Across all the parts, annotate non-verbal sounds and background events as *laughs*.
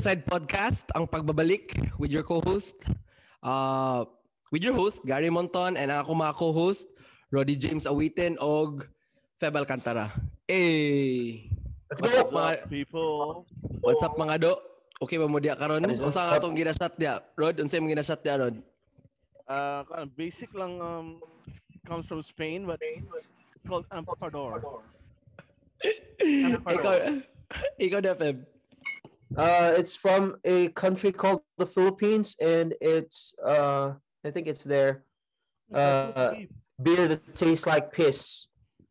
Northside Podcast, ang pagbabalik with your co-host, uh, with your host, Gary Monton, and ako mga co-host, Roddy James Awitin og Feb Alcantara. Hey! Let's What's go! up, mga, people? what's up mga do? Okay ba mo diya karon? Unsa nga atong ginashot diya? Rod, unsa imong ginashot diya, Rod? Uh, basic lang um, comes from Spain, but it's called Amparador. *laughs* ikaw, ikaw na, Feb. Uh, it's from a country called the Philippines, and it's uh, I think it's their uh, beer that tastes like piss.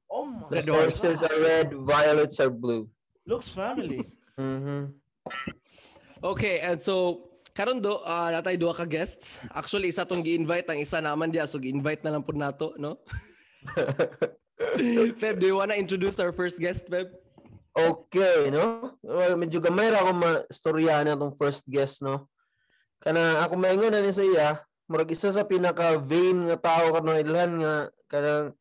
oh my Red The horses are red, violets are blue. Looks family. Mm-hmm. Okay, and so karon do uh, natay duha ka guests. Actually isa tong gi-invite, ang isa naman diya so gi-invite na lang pud nato, no? *laughs* *laughs* Feb, do you wanna introduce our first guest, Feb? Okay, no? Well, medyo gamay ra ako ma-storya na tong first guest, no? Kana ako maingon na ni sa iya, murag isa sa pinaka vain nga tao karon ilhan nga kanang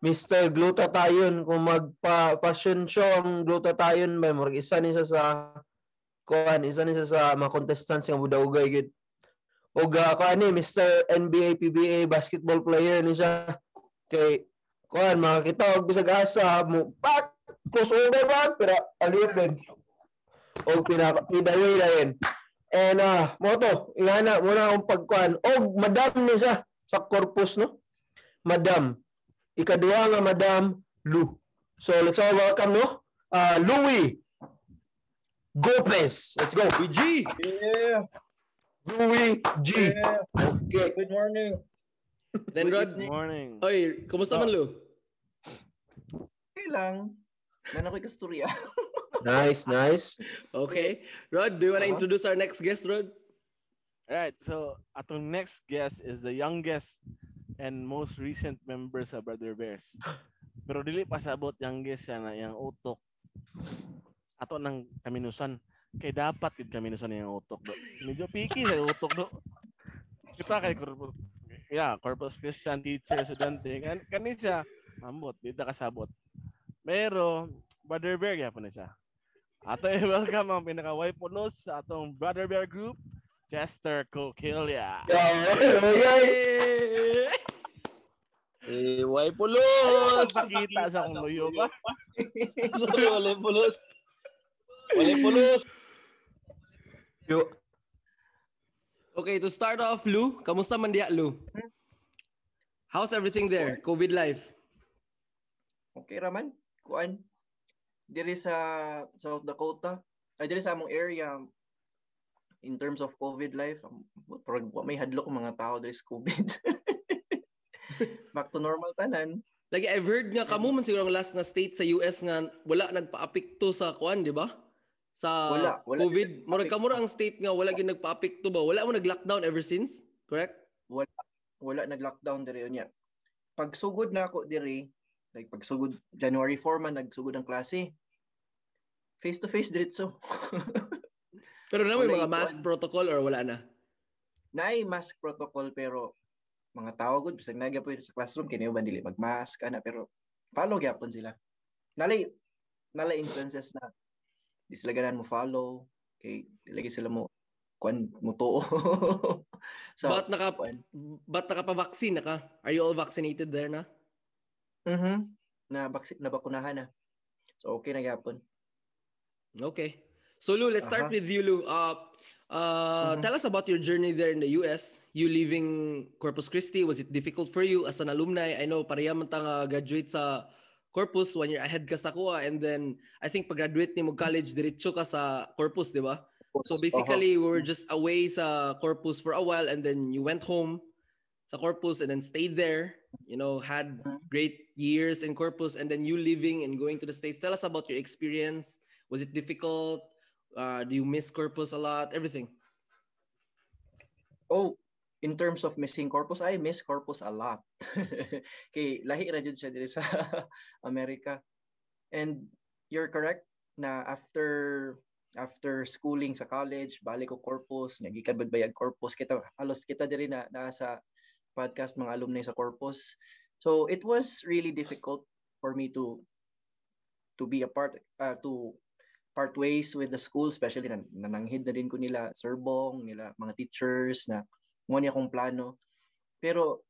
Mr. Glutathione kung magpa fashion show ang Glutathione ba murag isa ni sa kuan isa ni sa mga contestants nga budawgay gid. Og uh, kuan ni Mr. NBA PBA basketball player ni siya kay kuan makakita og bisag asa mo pak crossover ba pero aliyot din. Og pinaka pinaway na yun. And ah mo to, ingana muna akong pagkuan. Og madam ni siya sa corpus no. Madam. Ikaduha nga madam Lu. So let's all welcome no. Uh, Louis Gopez. Let's go. BG! Yeah, Louis G. yeah. Okay. Good morning. Then Good morning. oy, kumusta man Lu? Okay lang. Nan ako'y kasturya. Nice, nice. Okay. Rod, do you wanna Uh-huh. introduce our next guest, Rod? Alright, so atong next guest is the youngest and most recent member sa Brother Bears. *gasps* Pero dili pa sabot youngest siya na yung utok. Ato ng kaminusan. Kay dapat gid kaminusan yung utok do. Medyo picky sa utok do. Kita kay Corpus Yeah, Corpus Christian teacher estudyante kan kani siya ambot di ta kasabot. Pero Brother Bear gyapon na siya. Ato i-welcome ang pinaka-wipulos sa atong Brother Bear group, Chester Coquilla. Okay. Eh, why pulos? Pakita sa akong luyo ba? *laughs* Sorry, wala pulos. Wala pulos. Yo, Okay, to start off, Lu, kamusta man diya, Lu? How's everything there? COVID life? Okay raman. Kuan. Diri sa South Dakota. Ay diri sa among area in terms of COVID life, um, parang may hadlok mga tao diri sa COVID. *laughs* Back to normal tanan. Lagi, I've heard nga kamo man siguro ang last na state sa US nga wala nagpa-apekto sa kuan, di ba? Sa Wala, wala COVID. Murag kamo ang state nga wala gyud nagpa-apekto ba? Wala mo nag-lockdown ever since? Correct? wala nag-lockdown diri unya. Pag sugod na ako diri, like pag sugod January 4 man nagsugod ang klase. Face to face diretso. *laughs* Pero na may mga mask protocol or wala na? Naay mask protocol pero mga tao gud bisag nagyapon sa classroom kini ba dili mag-mask ana pero follow gyapon sila. Nalay nalay instances na di sila ganan mo follow kay dili sila mo kuan mo tuo. *laughs* so, But naka kuan. but nakapa-vaccine na ka? Are you all vaccinated there na? Mhm. Na baksin na bakunahan na. So okay na gyapon. Okay. So Lou, let's start Aha. with you, Lou. Uh, uh, Mhm. Tell us about your journey there in the US. You leaving Corpus Christi, was it difficult for you as an alumni? I know pareha man ta nga graduate sa Corpus, one year ahead ka sa kuha, and then I think pag-graduate ni mo college, diretso ka sa Corpus, di ba? So basically, we were just away sa Corpus for a while, and then you went home sa Corpus and then stayed there. You know, had Mhm. great years in Corpus, and then you leaving and going to the States. Tell us about your experience. Was it difficult? Uh, do you miss Corpus a lot? Everything. Oh, in terms of missing corpus, I miss corpus a lot. *laughs* Kay lahi ra jud siya diri sa *laughs* Amerika. And you're correct na after after schooling sa college, balik ko corpus, nagikan bayag corpus kita halos kita diri na nasa podcast mga alumni sa corpus. So it was really difficult for me to to be a part uh, to part ways with the school, especially na nananghid na din ko nila Sir Bong, nila mga teachers na mo niya akong plano. Pero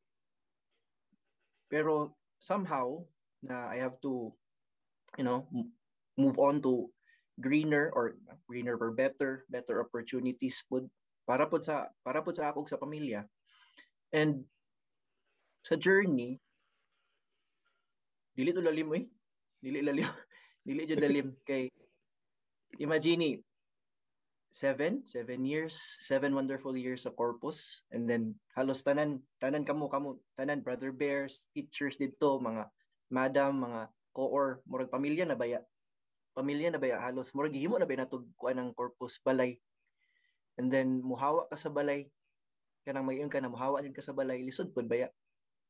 pero somehow na I have to you know move on to greener or greener or better better opportunities pud para pud sa para pud sa akong sa pamilya and sa journey dili to lalim eh dili lalim. *laughs* Dili jud lalim. *laughs* Kay imagine seven seven years seven wonderful years sa corpus. And then halos tanan tanan kamo kamo tanan brother bears teachers dito mga madam mga co-or murag pamilya na baya pamilya na baya halos murag gihimo na baya natug kuan ng corpus balay? And then muhawa ka sa balay. Kanang mayon ka na muhawa din ka sa balay lisod pud baya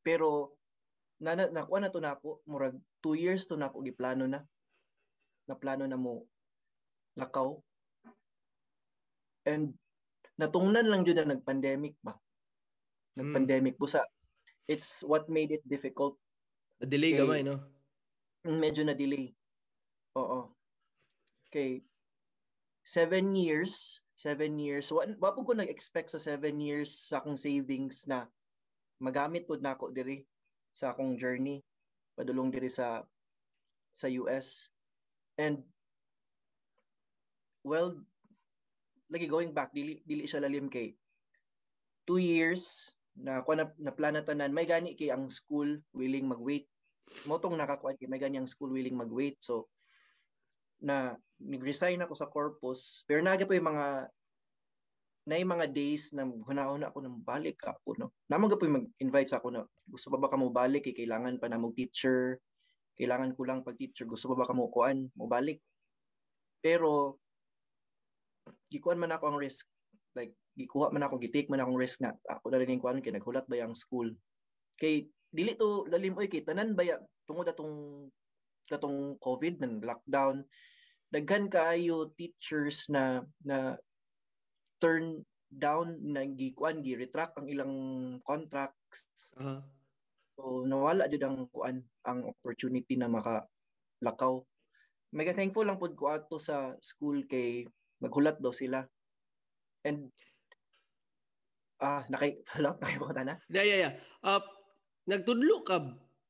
pero na na nakuha na to nako murag two years to nako giplano na. Na plano na mo lakaw. And natungnan lang jud na nag-pandemic ba? Nag-pandemic busa it's what made it difficult. Delay Okay. gamay no? Medyo na delay oo. Okay. Seven years seven years. Wa, wa ko nag-expect sa seven years sa akong savings na magamit pud nako diri sa akong journey. Padulong diri sa sa US and well lagi going back dili dili siya lalim kay two years na kuha na, na plana tanan. May gani kay ang school willing mag-wait. Motong nakakuan kay may gani ang school willing mag-wait. So na nag-resign ako sa corpus. Pero nagi po yung mga na yung mga days na hunahuna ako nang balik ako no? Namang po mag-invite sa ako na gusto pa ba ka mo balik? Kay kailangan pa na mo teacher kailangan ko lang pag teacher gusto pa ba ka mo kuan mo balik? Pero gikuan man ako ang risk. Like gikuha man ako gitake man akong risk na ako na rin yung kuan kay naghulat ba yung school? Kay dili to lalim oy kay tanan ba tungod atong katong covid ng lockdown daghan kaayo teachers na na turn down na gikuan gi retract ang ilang contracts Aha. So nawala jud ang kuan ang opportunity na maka lakaw. Mega thankful lang pud ko ato sa school kay maghulat daw sila. And ah nakay *laughs* hello nakay ko na. Yeah, yeah, yeah. Uh, nagtudlo ka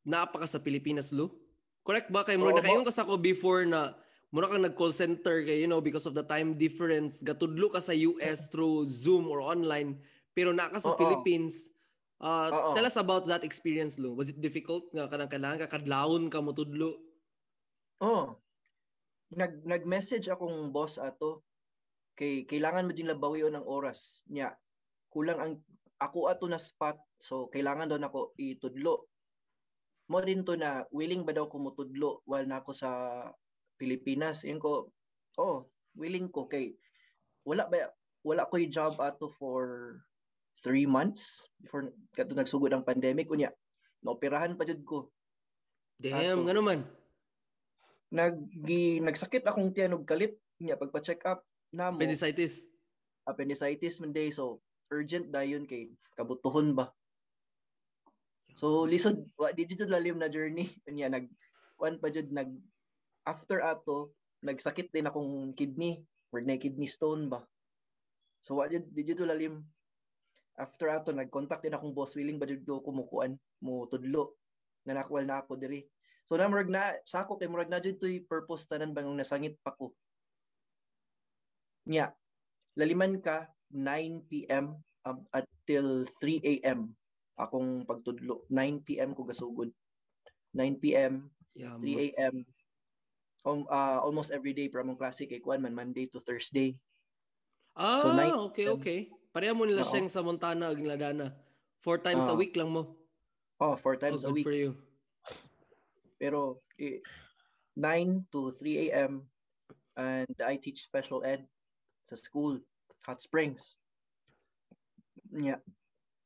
naapa ka sa Pilipinas, Lu? Correct ba? Kay mo nakaingon ka sa ko before na mura kang nag-call center kay you know because of the time difference gatudlo ka sa US through Zoom or online pero na ka sa Oo. Philippines uh, tell us about that experience Lu was it difficult nga kanang kailangan ka kadlawon ka mo tudlo Oh. Nag nag-message akong boss ato kay kailangan mo din labawion ng oras niya. Kulang ang ako ato na spot so kailangan daw nako itudlo. Mo din to na willing ba daw ko mutudlo while na ako sa Pilipinas. Yun ko, oh, willing ko kay wala ba wala ko yung job ato for three months before kato nagsugod ang pandemic unya. Naoperahan pa jud ko. damn Ato. nga naman naggi nagsakit akong tiyan og kalit niya pagpa-check up namo appendicitis appendicitis man day so urgent dayon kay kabutuhon ba so lisod wa di jud lalim na journey niya nag kuan pa jud nag after ato nagsakit din akong kidney or na kidney stone ba so wa jud di jud lalim after ato nag-contact din akong boss willing ba jud ko kumukuan mo tudlo na nakwal na ako diri So na murag na sa ako kay murag na jud toy purpose tanan bang nasangit pa ko. Nya. Laliman ka 9 PM um, until 3 AM akong pagtudlo. 9 PM ko gasugod. 9 PM, yeah 3 AM. Um, uh, almost every day from ang classic kay kuan man Monday to Thursday. ah So, night- okay okay pareha mo nila siyang sa Montana ug Ladana four times a Oo. week lang mo Oh, four oh, times a good week. for you Pero eh, 9 to 3 a.m. and I teach special ed sa school, Hot Springs. Yeah.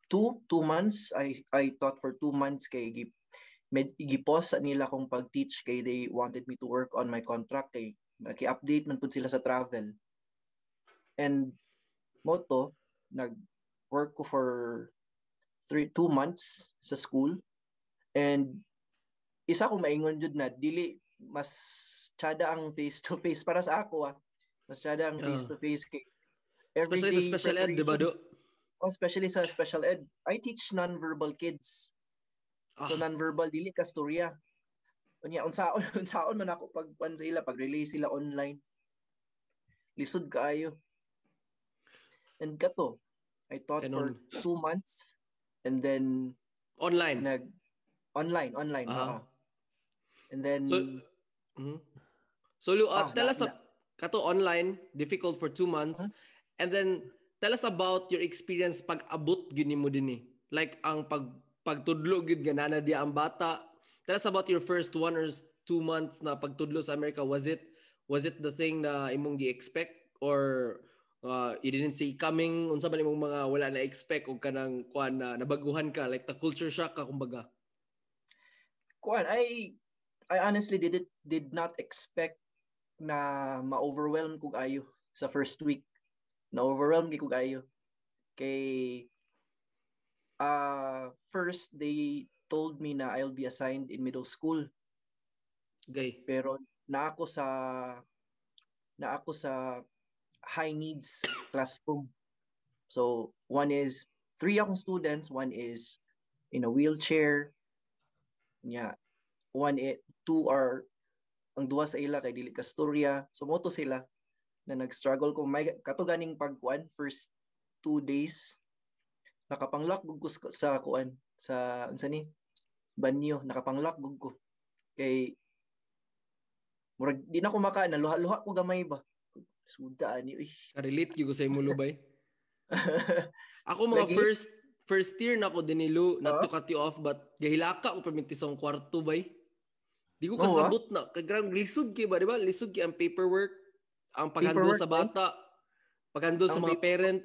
Two, two months, I, I taught for two months kay med, gipos sa nila kong pag-teach kay they wanted me to work on my contract kay naki-update man pud sila sa travel. And moto, nag-work ko for three, two months sa school and isa ko maingon jud na dili mas tsada ang face to face para sa ako ah. Mas tsada ang face to face kay Especially sa special ed, di ba. Do? Oh, especially sa special ed. I teach non-verbal kids. So Ah, non-verbal dili ka storya. Unya unsaon *laughs* unsaon man ako pag kuan sa ila pag release sila online. Lisod kaayo. And kato, I taught And for on- two months and then online. nag online online Ah. oo. And then So, Mhm. So, Lu, uh, Ah, tell na- us, a- kato online, difficult for two months. Huh? And then, tell us about your experience pag abot gini mo din eh. Like, ang pag pagtudlo gud ganana di ang bata. Tell us about your first one or two months na pagtudlo sa America. Was it was it the thing na imong gi-expect or uh, you didn't see coming unsa man imong mga wala na expect og kanang kuan na nabaguhan ka like the culture shock ka kumbaga. kuan I I honestly did it did not expect na ma-overwhelm kog ayo sa first week. Na-overwhelm gyud kog ayo. Kay uh first they told me na I'll be assigned in middle school Gay. pero na ako sa na ako sa high needs classroom. So one is three akong students, one is in a wheelchair. Yeah. One i two are ang duwa sa ila kay dili ka storya. So moto sila na nag-struggle ko may kato ganing pagkuan first two days nakapanglock gud ko sa- kuan sa unsa ni banyo nakapanglock gud ko kay murag di na ko makain luha-luha ko gamay ba suda ani uy Relate gyud ko sa imo lubay. *laughs* Ako mga Lagi? first first year na ko dinilu, not Oo. to cut you off, but gahilaka ko perminti sa kwarto bay. Di ko Oo, ah. kasabot na. Kay grang lisod kay ba, di ba? Lisod kay ang paperwork, ang paghandle sa bata, paghandle sa mga paper- parent.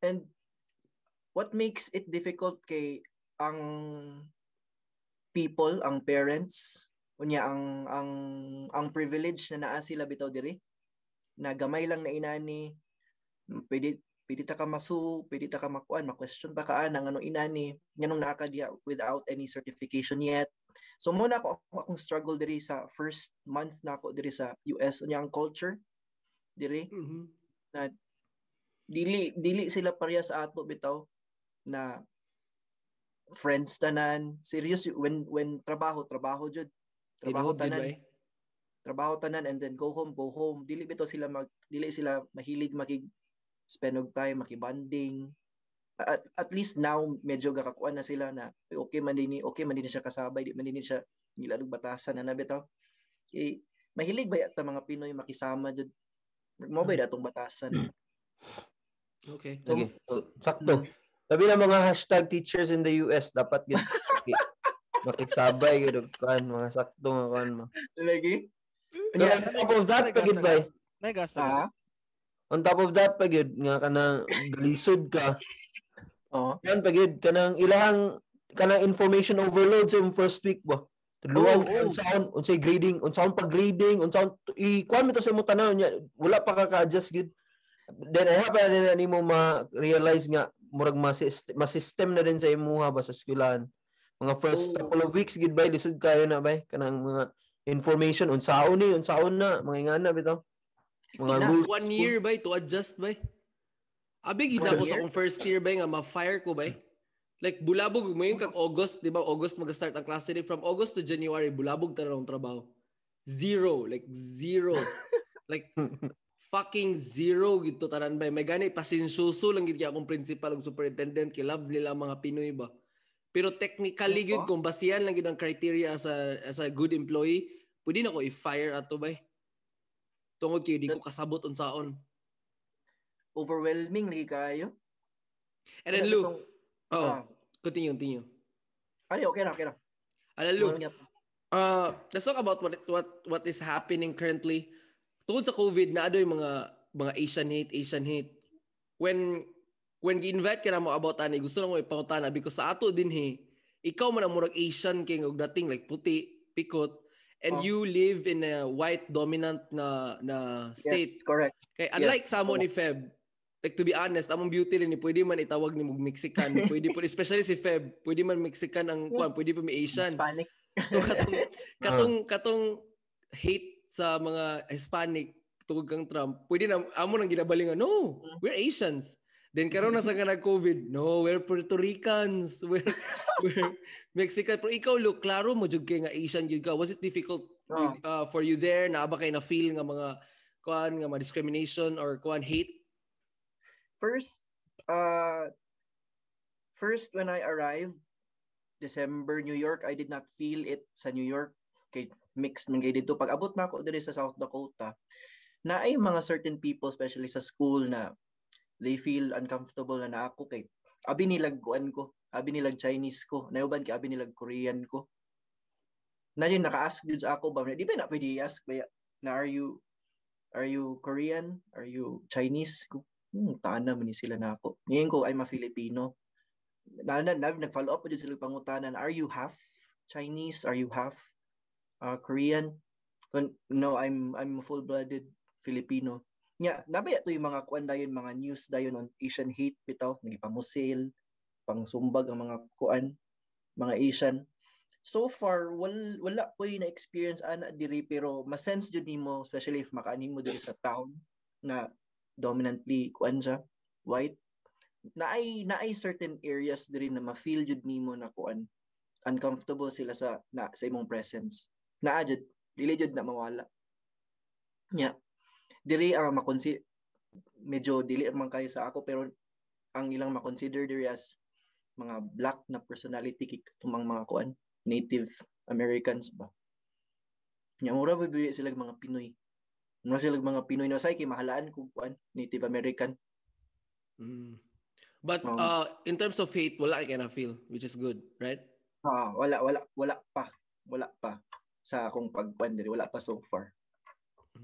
And what makes it difficult kay ang people, ang parents, unya ang ang ang privilege na naa sila bitaw diri? Na gamay lang na inani? Pwede pwede ta ka masu, pwede ta ka makuan, ma-question pa ka nang ano inani, nganong naa ka diha without any certification yet. So mo na ako, ako akong struggle diri sa first month na ako diri sa US unya ang culture diri Mhm. dili dili sila pareha sa ato bitaw na friends tanan. Serious when when trabaho trabaho jud. Trabaho gid tanan. trabaho tanan and then go home go home. Dili bitaw sila mag dili sila mahilig makig spend og time makibanding. At, at least now medyo gakakuan na sila na okay man din okay man din siya kasabay di man din siya nilalog batasan na na bitaw. Kay mahilig ba yata mga Pinoy makisama jud? Mo ba datong batasan? *clears throat* Okay. Sige. So, Sakto. Sabi ng mga hashtag teachers in the US, dapat yun. Makisabay yun. Kan, mga sakto nga kan mo. lagi on top of that, pagid ba? eh? Nagasa. ah On top of that, pagid nga kanang galisod ka. oo Yan pagid kanang ilahang kanang information overload sa first week ba. Oo, oh, oo. unsaon unsay grading, unsaon pag grading, unsaon i kuan mo to sa imong tanaw nya wala pa ka ka-adjust gid. Then I have na nimo ma-realize nga murag ma-system na din sa imuha ba sa eskwelahan. Mga first Oo. couple of weeks gid bay lisod kayo na bay kanang mga information unsaon ni unsaon na mga ingana bitaw. Mga Na, rules. one year bay to adjust bay. Abi gid ako sa akong first year bay nga ma-fire ko bay. Like bulabog mo yung kag August, di ba? August mag-start ang klase din from August to January bulabog ta na akong trabaho. Zero, like zero. *laughs* like fucking zero gito tanan bay. May gani pasinsuso lang gid akong principal ug superintendent kay love nila mga Pinoy ba. Pero technically gid kung basihan lang gid ang criteria as a as a good employee, pwede na ko i-fire ato bay. Tungod kay di ko kasabot unsaon. overwhelming lagi kayo And then Lou, Itong- oh, ah, continue, continue. ano okay na okay na Alam Lou, Ano uh, let's talk about what what what is happening currently. Tungod sa COVID na yung mga mga Asian hate, Asian hate. When when gi-invite ka na mo about ani, gusto lang mo ipangutana because sa ato din he, ikaw man ang murag Asian king og dating like puti, pikot, and Oh. you live in a white dominant na na state. yes correct Kay unlike Yes, sa mo ni Feb, like to be honest, among beauty rin ni pwede man itawag ni mong Mexican, *laughs* pwede po especially si Feb, pwede man Mexican ang kuan, pwede pa may Asian. Hispanic So katong *laughs* katong katong hate sa mga Hispanic tungod kang Trump, pwede na amo nang ginabalingan, no, we're Asians. Then karon na sa nga nag-COVID, no, we're Puerto Ricans, *laughs* we're, we're Mexican. Pero ikaw, look, klaro mo jud kay nga Asian jud ka. Was it difficult Oh. uh, for you there? Na ba kay na feel nga mga kuan nga mga discrimination or kuan hate? First, uh, first when I arrived, December, New York, I did not feel it sa New York. Kay mixed man kay dito. Pag abot na ako diri sa South Dakota, na ay mga certain people, especially sa school, na they feel uncomfortable na na ako kay abi nilag kuan ko, abi nilag Chinese ko, nauban kay abi nilag Korean ko. Na din naka-ask din sa ako ba, di ba na pwede i-ask ba na are you are you Korean? Are you Chinese? Hmm, tana man ni sila na ako. Ngayon ko ay ma-Filipino. Na, na, na nag-follow up po sila pangutanan, are you half Chinese? Are you half uh, Korean? No, I'm I'm full-blooded Filipino. Nya, nabaya to yung mga kuan dayon, mga news dayon on Asian hate bitaw, nagipamusil, pang sumbag ang mga kuan, mga Asian. So far, wal, wala ko yung na-experience ana diri pero ma-sense jud nimo especially if makaani mo diri sa town na dominantly kuan siya, white. Na ay na ay certain areas diri na ma-feel jud nimo na kuan uncomfortable sila sa na sa imong presence. Na jud dili jud na mawala. Nya, diri ang makonsi medyo dili man kayo sa ako pero ang ilang makonsider diri as mga black na personality kay tumang mga kuan Native Americans ba. Nya mura ba sila mga Pinoy. Mura sila mga Pinoy na say kay mahalaan kung kuan Native American. Mm. But Um, uh, in terms of hate, wala ka na feel, which is good, right? Ah, wala wala wala pa. Wala pa sa akong pagkuan diri wala pa so far.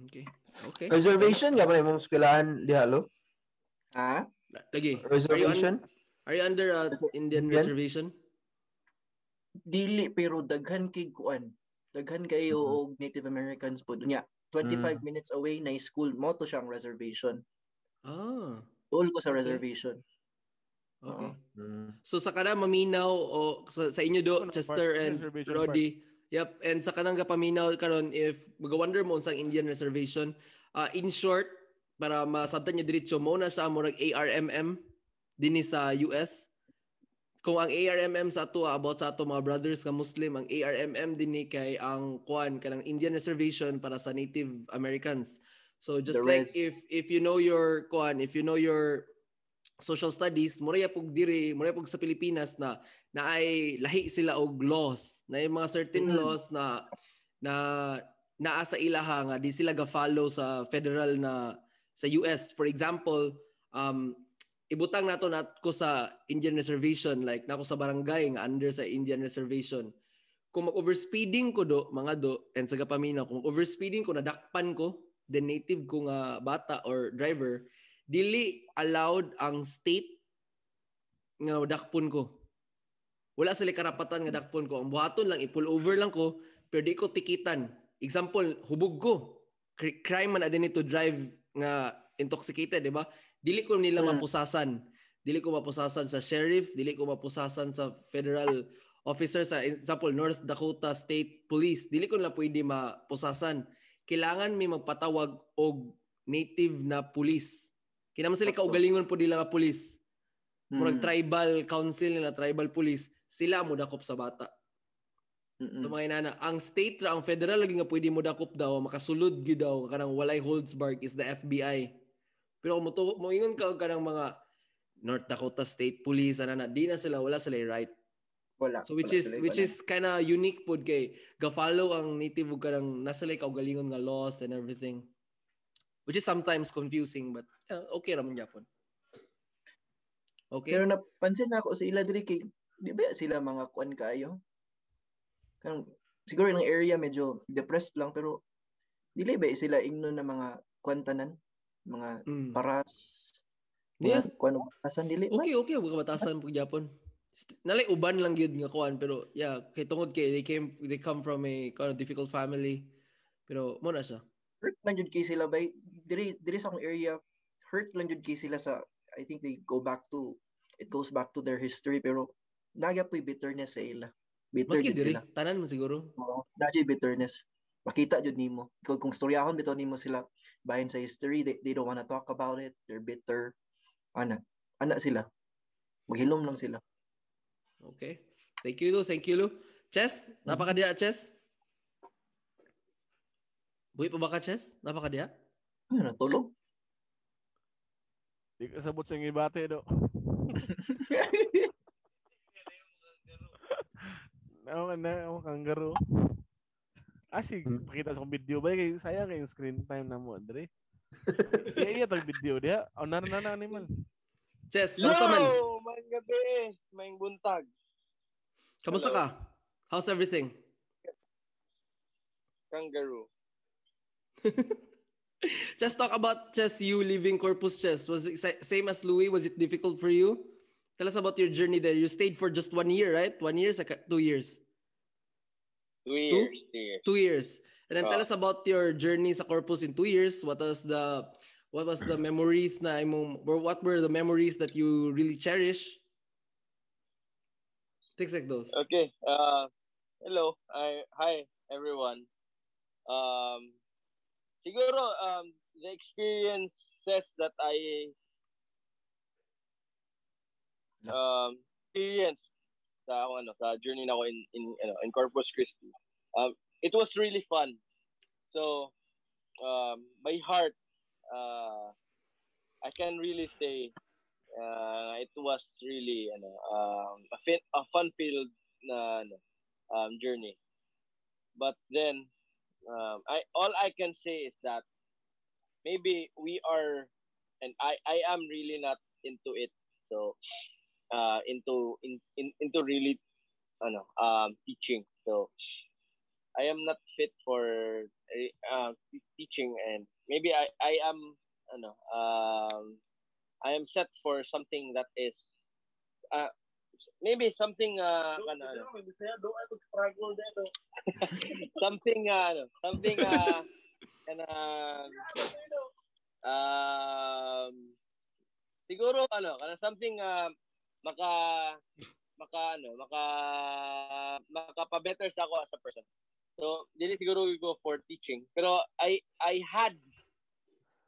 Okay. Okay. Reservation ka ba na imong eskwelahan dihalo? Ha? Lagi. Are you, un- Reservation? are you under uh, Indian reservation? dili pero daghan kay kuan daghan kayo Mhm. og Native Americans po nya 25 minutes away na school mo to siyang reservation Ah. all ko sa Okay. reservation Okay. Mm. So sa kana maminaw o sa, sa inyo do Chester and reservation Roddy. Yep, and sa kanang paminaw karon if magawonder mo unsang Indian reservation, uh, in short para masabtan niyo diretso mo na sa murag ARMM dinhi sa US. Kung ang ARMM sa ato ah, about sa ato mga brothers nga Muslim, ang ARMM dinhi kay ang kuan kanang Indian reservation para sa Native Americans. So just The like res- if if you know your kuan, if you know your social studies, muraya pug diri, muraya pug sa Pilipinas na na ay lahi sila og laws, na yung mga certain Mhm. laws na na naa sa ilaha nga di sila ga-follow sa federal na sa US. For example, um ibutang nato natko sa Indian reservation like nako sa barangay nga under sa Indian reservation. Kung mag-overspeeding ko do, mga do, and sa gapaminaw, kung overspeeding ko, nadakpan ko, the native ko nga bata or driver, dili allowed ang state nga dakpon ko. Wala sila karapatan nga dakpon ko. Ang buhaton lang, i-pull over lang ko, pero di ko tikitan. Example, hubog ko. Cri- Crime man adin to drive nga intoxicated, di ba? Dili ko nila Mm. mapusasan. Dili ko mapusasan sa sheriff, dili ko mapusasan sa federal officer sa example North Dakota State Police. Dili ko nila pwede mapusasan. Kailangan may magpatawag og native na police. Kinahanglan sila kaugalingon po nila nga police. Murag Mm. tribal council nila, tribal police, sila mo dakop sa bata. Mm-mm. So mga inana, ang state ra ang federal lagi nga pwede mo dakop daw, makasulod gyud daw kanang walay holds bark is the FBI. Pero kung mutu- moingon ka kanang mga North Dakota State Police ana na di na sila wala sila right. wala So which wala is sila which wala. is kind of unique pod kay ga-follow ang native ug kanang nasa like kaugalingon nga laws and everything. Which is sometimes confusing but okay ra man gyapon. Okay. pero napansin na ako sa ila diri kay di ba sila mga kuan kayo kan siguro yung area medyo depressed lang pero dili ba sila ingno na mga kwantanan mga Mm. paras Yeah. mga kuan batasan dili. Okay, okay, wag batasan pag Japon. St- Nalay uban lang gyud nga kuan pero yeah, kay tungod kay they came they come from a kind of difficult family. Pero mo na siya. hurt lang jud kay sila bay diri diri sa akong area hurt lang jud kay sila sa I think they go back to it goes back to their history pero naga po'y bitterness sa ila bitter Maski diri, sila tanan mo siguro. Oo, jud bitterness makita jud nimo kung kung storyahon bitaw nimo sila bahin sa history they, they don't wanna talk about it they're bitter ana ana sila maghilom lang sila Okay. Thank you, Lu. Thank you, Lu. Chess, napakadiya, Chess. Buhi pa ba ka, Chess? Napakadiya? ano natulog Di ka sabot sa ngibate do. Ako *laughs* na, ako kangaroo. Ah, sige, pakita sa akong video ba? Kaya sayang kay screen time na mo, Andre. Iya, iya, tag video dia. O, na na na animal. Chess, kamusta man? Yo! Maing gabi! Maing buntag. Kamusta ka? How's everything? Kangaroo. *laughs* *laughs* Just talk about Chess, you leaving Corpus Chess. Was it same as Louis? Was it difficult for you? Tell us about your journey there. You stayed for just one year, right? One year, two years. Two years, two years. Two years. And then tell Ah. us about your journey sa Corpus in two years. What was the what was the memories na imong or what were the memories that you really cherish? Things like those. Okay. Uh, hello. I, hi, everyone. Um, siguro, um, the experiences that I um, experienced sa ako, ano, sa journey na ako in in ano, in Corpus Christi. Um, it was really fun. So, um, my heart, uh, I can really say, uh, it was really ano, um, a, fit, a fun-filled na ano, um, journey. But then, um, I all I can say is that maybe we are, and I I am really not into it. So, uh, into in, in into really, ano, um, teaching. So, I am not fit for uh, teaching, and maybe I I am, ano, um, I am set for something that is, uh, maybe something uh, ano, ano, *laughs* something uh, ano, something uh, and um, um, siguro ano, kana something uh, maka maka ano, maka makapabetter sa ako as a person. So, dili siguro we go for teaching. Pero I I had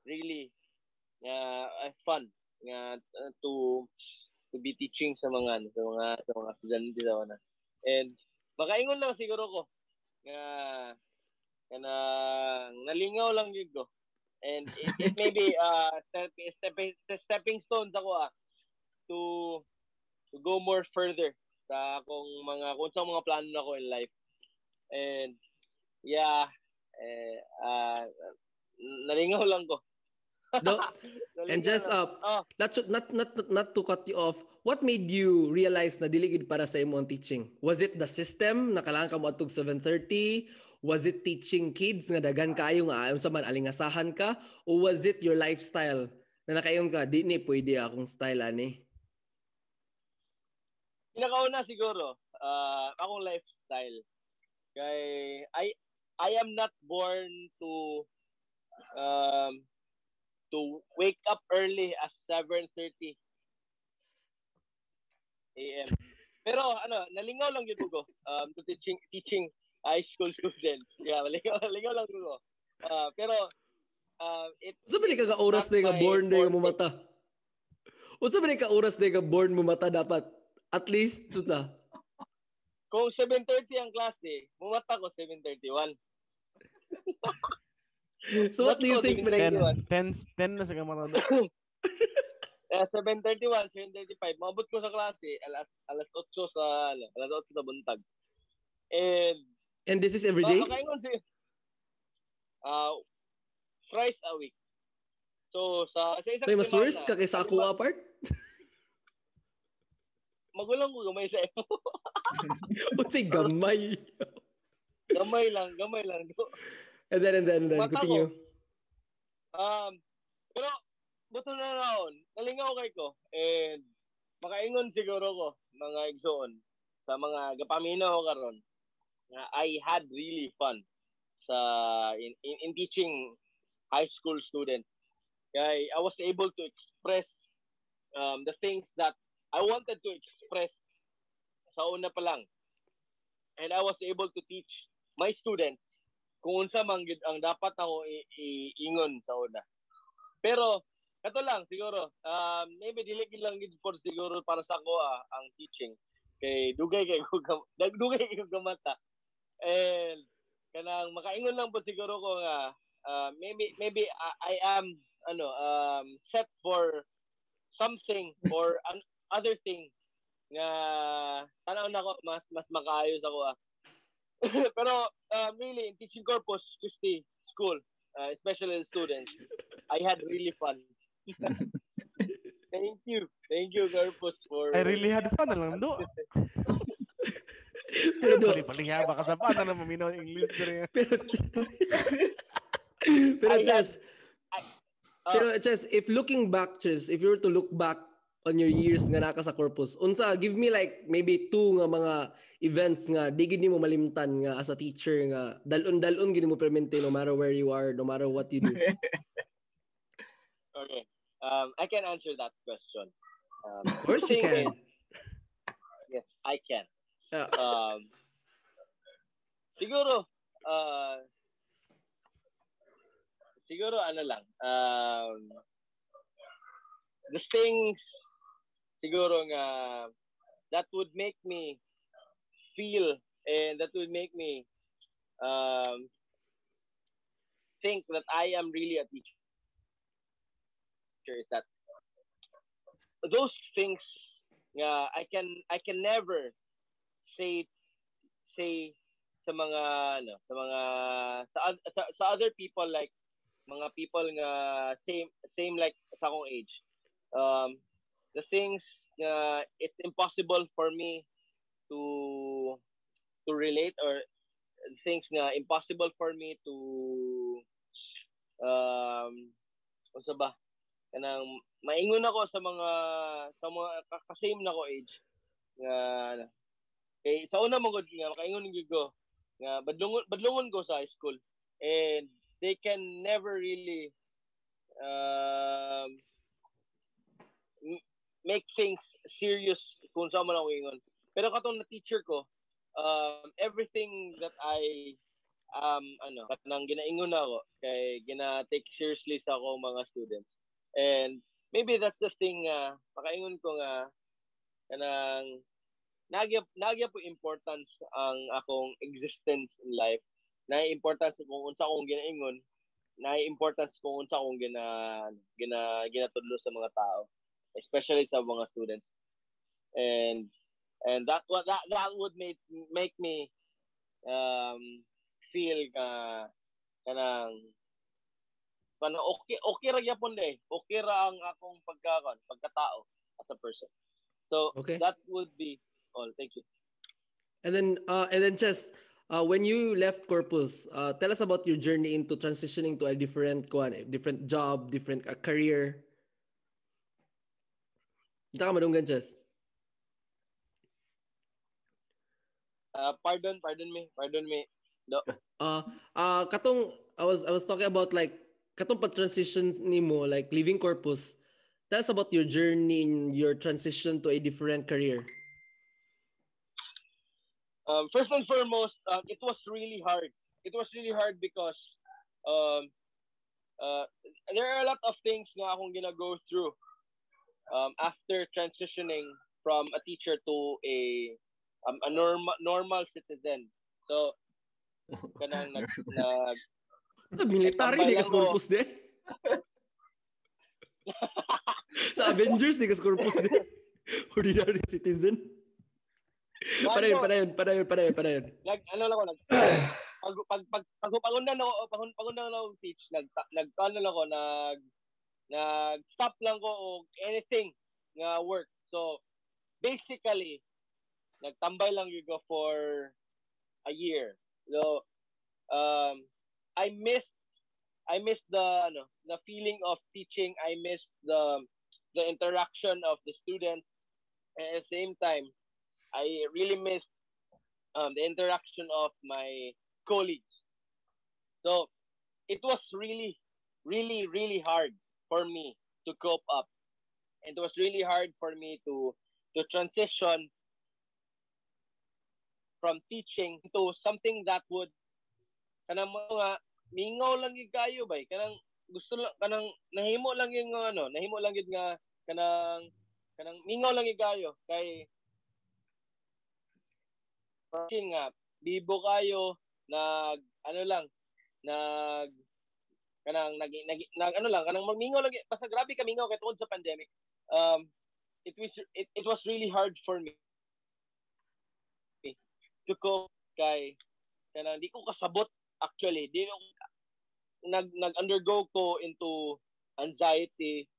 really uh, fun uh, to to be teaching sa mga ano, sa mga sa mga estudyante sa una. And makaingon lang siguro ko nga kana nalingaw lang yun ko. And it, it may be *laughs* uh, step, stepping, stepping stones ako ah, to to go more further sa akong mga kung sa mga plano na ko in life. And yeah, eh, uh, nalingaw lang ko. No, *laughs* and just lang. uh, oh, not, to- not not not to cut you off. What made you realize na dili gid para sa imong teaching? Was it the system na kailangan ka moadtog 7:30? Was it teaching kids nga daghan kayo nga ayon sa man alingasahan ka o was it your lifestyle na nakayon ka di ni pwede akong style ani? pinakauna siguro, uh, akong lifestyle. Kay I I am not born to um to wake up early at 7:30 AM. Pero ano, nalingaw lang yun ko um to teaching teaching high school *laughs* students. Yeah, nalingaw, nalingaw lang ko. Uh, pero uh, it Unsa ba ni ka oras na my born na forte. mata? Unsa ba ni ka oras na nga born mo mata dapat? At least tuta. Kung 7:30 ang klase, mumata ko 7:31. *laughs* So what do you think, Mike? 10, 10, 10 na sa kamara do. *coughs* Eh, 7.31, 7.35, maabot ko sa klase, alas, alas 8 sa, ano, alas 8 sa buntag. And, And this is every day? uh, si, uh, thrice a week. So, sa, sa isang May mas semana, worse ka kaysa ako apart? *laughs* Magulang ko gamay sa iyo. Unsay *laughs* gamay. *laughs* gamay lang, gamay lang. And then, and then, and then, Mata continue. ko. Um, pero, buto na naon, nalingaw kay ko. And, makaingon siguro ko, mga igsoon, sa mga gapaminaw ko karon nga I had really fun sa in, in, in teaching high school students. Kaya I was able to express um, the things that I wanted to express sa una pa lang. And I was able to teach my students kung unsa man gid ang dapat ako i- i- ingon sa una. Pero kato lang siguro um, maybe dili gid lang gid for siguro para sa ako ah, ang teaching kay dugay kay ko *laughs* dugay kay ko gamata. And kanang makaingon lang po siguro ko nga uh, maybe maybe I, I am ano um set for something or an other thing nga tanaw na ko mas mas makaayos ako ah. *laughs* Pero um, really in teaching corpus Christi school uh, especially the students I had really fun. *laughs* Thank you. Thank you Corpus for I really had fun na lang do. Pero do, Bali-bali baka sa paano na maminaw ang English dire. pero *laughs* pero I Chess, uh, pero Chess, if looking back, Chess, if you were to look back on your years nga naka sa corpus, unsa give me like maybe two nga mga events nga di gid mo malimtan nga as a teacher nga dalon-dalon gid mo permente no matter where you are, no matter what you do. *laughs* Okay. Um, I can answer that question. Um, Of course you can. is- yes, I can. Yeah. Um, siguro, uh, siguro ano lang, um, the things siguro nga that would make me feel and that would make me um, think that I am really a teacher. Is that those things nga I can I can never say say sa mga ano sa mga sa, sa, sa other people like mga people nga same same like sa akong age. Um the things nga it's impossible for me to to relate or things nga impossible for me to um unsa ba kanang maingon ako sa mga sa mga ka- ka-same na ko age. Nga ano, kay sa una mo gud nga makaingon gyud ko nga badlungon badlungon ko sa high school. And they can never really um make things serious kung sa man ako ingon. Pero katong na teacher ko um everything that I um ano kanang ginaingon na ako kay gina take seriously sa ako mga students. And maybe that's the thing nga makaingon ko nga kanang nagya nagya po importance ang akong existence in life. Na importance kung unsa akong ginaingon na importance kung unsa akong gina gina ginatudlo sa mga tao especially sa mga students. And and that what that that would make make me um feel ka kanang kanang okay okay ra gyapon day okay ra ang akong pagkakon pagkatao as a person. So Okay. that would be all. Thank you. And then uh and then Chess, uh when you left Corpus, uh tell us about your journey into transitioning to a different eh, different job, different uh, career. Madunggan, Chess. uh, pardon pardon me pardon me No. *laughs* Uh uh katong I was I was talking about like katong pag transition nimo like leaving Corpus. Tell us about your journey in your transition to a different career. um, first and foremost, um, it was really hard. It was really hard because um, uh, there are a lot of things na akong gonna go through um, after transitioning from a teacher to a um, a normal normal citizen. So kanang nag, nag Ah, Military di ka. Corpus de. sa Avengers di ka Corpus de. Ordinary citizen. Para yun, para yun, para yun, para yun, para yun. nag ano lang ako nag pag pag pag pag pagundan ako pag pagundan ako teach nag nag ano lang ako nag nag stop lang ko og anything nga work. So basically nagtambay lang yun ko for a year. So um I missed I missed the ano the feeling of teaching. I missed the the interaction of the students. And at the same time I really missed um, the interaction of my colleagues. So it was really, really, really hard for me to cope up. It was really hard for me to to transition from teaching to something that would kanang mga mingaw lang yung kayo bay kanang gusto lang kanang nahimo lang yung ano nahimo lang yun nga kanang kanang mingaw lang yung kayo kay nga bibo kayo nag ano lang nag kanang nag, nag, nag ano lang kanang magmingaw lang basta grabe ka mingaw kay tungod sa pandemic. Um it was it, it was really hard for me. To cope kay kanang di ko kasabot actually. Di ko nag nag undergo ko into anxiety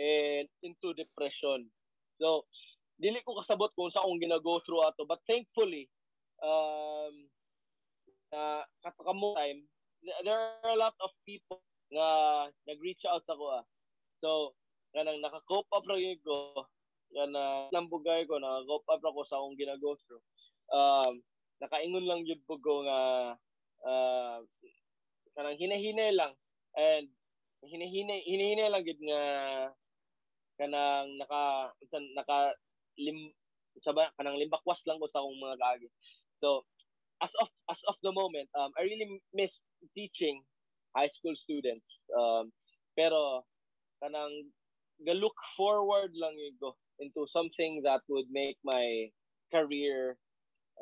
and into depression. So dili ko kasabot kung sa akong gina-go through ato but thankfully um na katakamo time there are a lot of people nga nag-reach out sa ko ah. so kanang naka-cope up ra ko kana nambugay ko naka-cope up ra ko sa akong through um nakaingon lang jud po ko nga uh, kanang hinahinay lang. And hinahinay hinahinay lang gid nga kanang naka naka lim saba kanang limbakwas lang ko sa akong mga kaagi. So as of as of the moment um I really miss teaching high school students um pero kanang ga-look forward lang ko into something that would make my career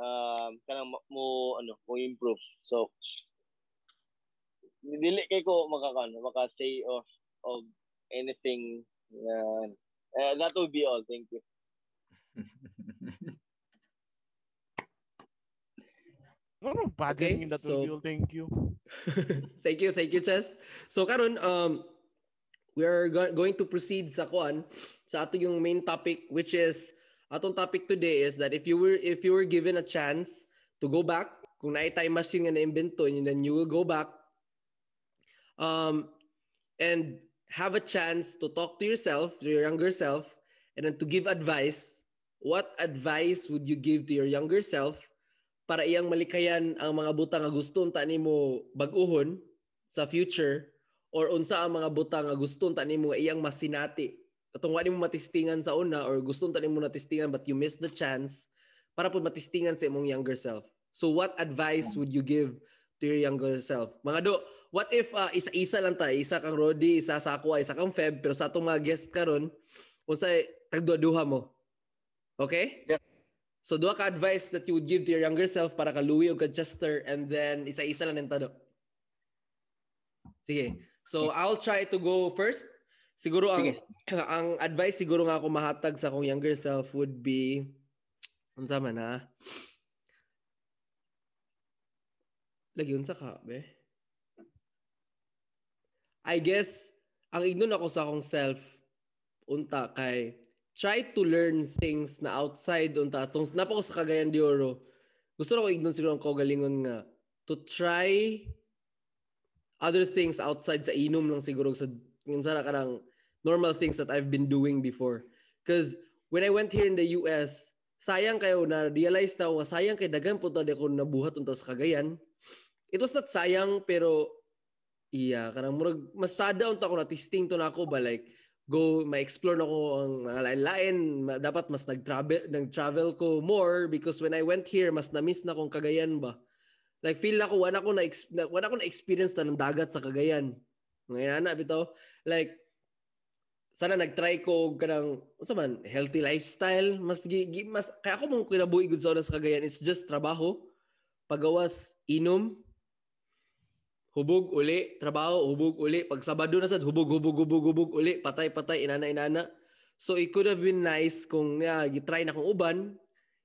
um kanang mo ano mo improve. So dili kay ko makakano maka say of of anything uh, that would be all. Thank you *laughs* Ano bad Okay, okay, that so- all. Thank you. *laughs* thank you, thank you, Chess. So karon um we are go- going to proceed sa kuan sa ato yung main topic which is atong topic today is that if you were if you were given a chance to go back kung naay time machine nga na-invento and then you will go back um and have a chance to talk to yourself, to your younger self, and then to give advice. What advice would you give to your younger self para iyang malikayan ang mga butang nga gusto unta nimo bag-uhon sa future or unsa ang mga butang nga gusto unta nimo iyang masinati. Katong wa nimo matistingan sa una or gusto unta nimo natistingan but you missed the chance para pud matistingan sa imong younger self. So what advice would you give to your younger self? Mga do what if uh, isa-isa lang ta isa kang Rodi isa sa ako isa kang Feb pero sa atong mga guest karon unsa tagduha-duha mo. Okay? Yeah. So duha ka advice that you would give to your younger self para ka Louie o ka Chester and then isa-isa lang nintado. Sige. So I'll try to go first. Siguro ang Sige. *clears throat* ang advice siguro nga ako mahatag sa akong younger self would be unsa man ha? Lagi unsa ka be? I guess ang ignon ako sa akong self unta kay try to learn things na outside unta atong napako sa Cagayan de Oro. Gusto ko ignon siguro ang kaugalingon nga to try other things outside sa inom lang siguro sa yung sana kanang normal things that I've been doing before. Because when I went here in the US, sayang kayo na realize na nga sayang kay dagan po tadi ako nabuhat unta sa Cagayan. It was not sayang pero iya kanang murag masada unta ko na testing to na ako ba like go ma-explore na ko ang mga lain-lain. Dapat mas nag-travel nag-travel ko more because when I went here mas na-miss na kong Cagayan ba? Like feel na ko wala ko na, wala ko na experience na ng dagat sa Cagayan. Ngayon na bitaw. Like sana nag-try ko kanang unsa man healthy lifestyle. Mas gi, gi- mas kaya ako mong kinabuhi gud sa sa Cagayan it's just trabaho pagawas inom hubog uli trabaho hubog uli. Pag sabado na sad hubog hubog hubog hubog uli. Patay patay inana inana so it could have been nice kung yeah, try na kong uban.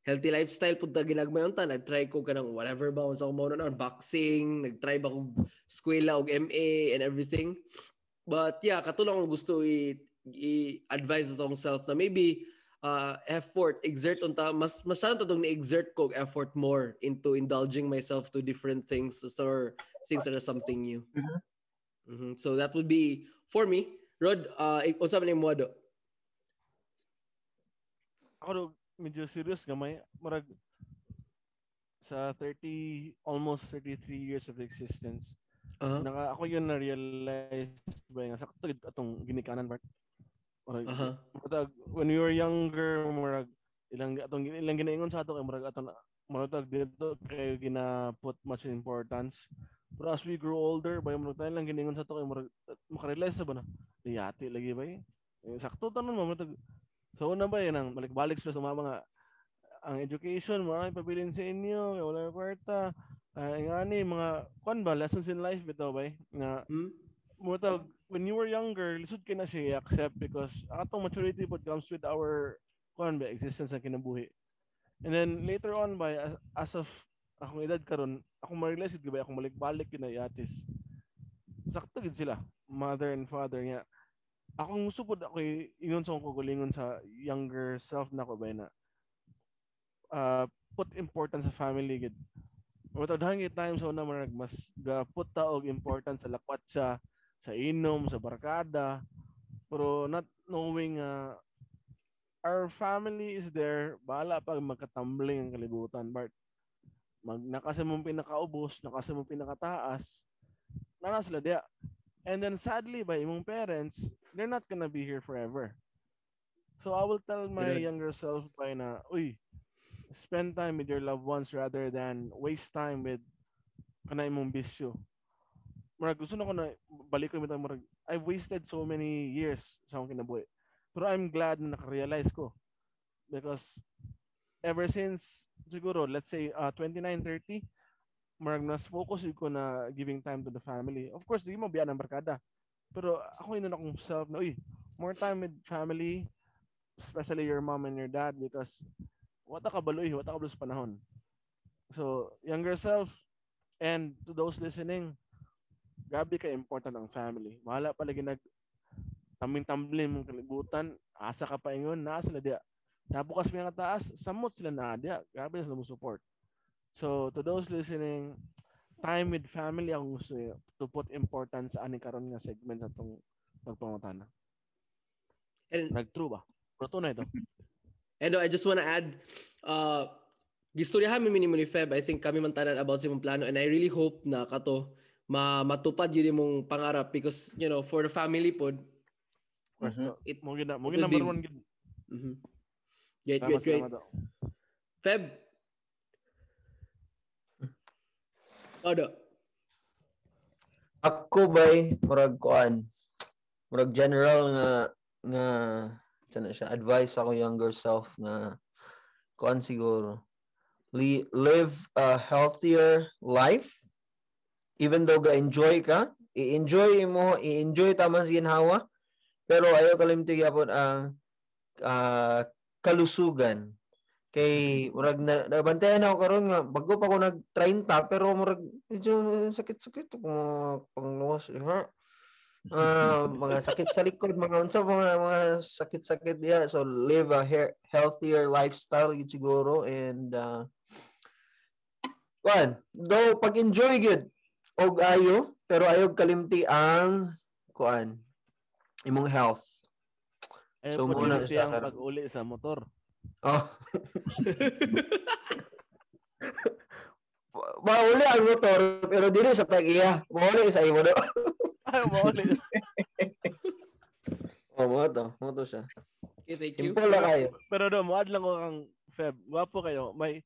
Healthy lifestyle pud ta ginagmay unta nag-try ko kanang whatever ba unsa ko mao na boxing nag-try ba kog eskwela og MA and everything. But yeah katulong ang gusto i, i-advise sa akong self na maybe uh, effort exert unta. Mas masyado tong ni-exert ko effort more into indulging myself to different things so, or things that are something new Mhm. Mhm. so that would be for me Rod uh ik- unsa man imong modo Ako do, medyo serious gamay. Murag sa 30, almost 33 years of existence. uh Naka, ako yun na-realize ba nga sakto gid atong ginikanan part. Murag, Aha. murag, when we were younger, murag ilang atong ilang ginaingon sa ato kay murag aton murag tag dito kay gina put much importance Pero as we grow older, bay mo tayo lang giningon sa to kay murag makarealize sa ba na. Liyati lagi ba eh. Sakto tanon mo matag So una ba yan ang balik-balik sila sa mga mga ang education, marami pabilin sa inyo, wala kwarta. Ay nga ni mga kwan ba lessons in life bitaw ba eh? nga Hmm? mo tawag, when you were younger, lisod ka na siya i-accept because atong maturity pod comes with our kwan ba existence sa kinabuhi. And then later on ba as, as of akong edad karon, ako ma-realize gid akong balik-balik yun na yatis. Sakto gid sila, mother and father nga. Akong gusto pod ako ingon sa akong sa younger self na ko ba na uh, put importance sa family gid. Matod hangit times so na marag mas ga put ta og importance sa lakwat sa sa inom, sa barkada. Pero not knowing uh, our family is there, bahala pag magkatumbling ang kalibutan, Bart. Mag nakasa mong pinakaubos, nakasa mong pinakataas, nana sila diya. And then sadly, by imong parents, they're not gonna be here forever. So I will tell my Correct. younger self by na, uy, spend time with your loved ones rather than waste time with kana imong bisyo. Murag gusto na ko na balik ko mitang murag I've wasted so many years sa akong kinabuhi. Pero I'm glad na nakarealize ko because ever since siguro let's say uh, 29 30 murag nas focus ko na giving time to the family. Of course, di mo biyan ang barkada. Pero ako yun akong self na, uy, more time with family, especially your mom and your dad because wata ka baloy, wata ka sa panahon. So, younger self and to those listening, grabe ka important ang family. Mahala palagi nag taming-tambling mong kalibutan, asa ka pa ingon, naa sila diya. Nabukas mo yung taas, samot sila na diya. Grabe sila mo support. So, to those listening, time with family ang gusto eh, to put importance sa ani karon nga segment sa tong pagpangutana. And Nag-true ba? Pero tunay to. *laughs* And I just want to add, uh, gistoryahan mi minimo ni Feb, I think kami man tanan about sa imong plano and I really hope na kato ma matupad yun imong pangarap because you know for the family pod Mhm. no. it Mo gina, mo it gina will be- number one gid. mhm. Great Salamat, great great salamat, oh. Feb Odo Ako ba'y murag kuan. Murag general nga nga sana siya advice ako younger self nga kuan siguro. Li- live a healthier life even though ga-enjoy ka, i-enjoy mo, i-enjoy taman sa ginhawa, pero ayaw kalimtig yapon ang ah, kalusugan. Kay murag na nabantayan ako karon nga bago pa ako nag 30 pero murag medyo sakit-sakit ako pangluwas ha. *laughs* Ah, mga sakit sa likod, mga unsa mga mga sakit-sakit diya. So live a he- healthier lifestyle gid siguro and uh, kuan, though pag-enjoy gid og ayo pero ayog kalimti ang kuan imong health. Ayaw So, po muna siya ang pag-uli sa motor. Oh. *laughs* Mauli ang motor pero dili sa tag-iya. Mauli sa imo do. Ayaw mo uli. *laughs* Oh, mo to. Mo to siya. okay, thank you Simple lang kayo. Pero do, muad lang ko kang Feb. Gwapo kayo. May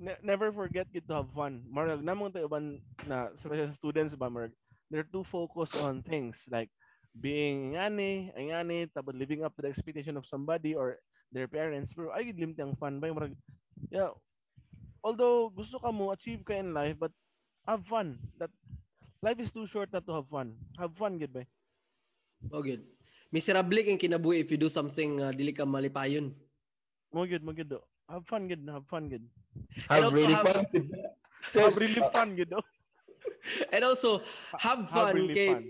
ne- never forget to have fun. Marag namong tayo uban na sa students ba marag they're too focused on things like being ngani, ngani, tapos living up to the expectation of somebody or their parents. Pero ay gid limti ang fun ba marag yeah. Although gusto ka mo achieve ka in life but have fun. That life is too short not to have fun. Have fun gid ba? oh good miserable kang kinabuhi if you do something uh, dili ka malipayon Mo gid, mo gid do. Have fun gid, have fun gid. Have also really have- fun. Have Just, really fun gid do. *laughs* and also have fun really kay fun.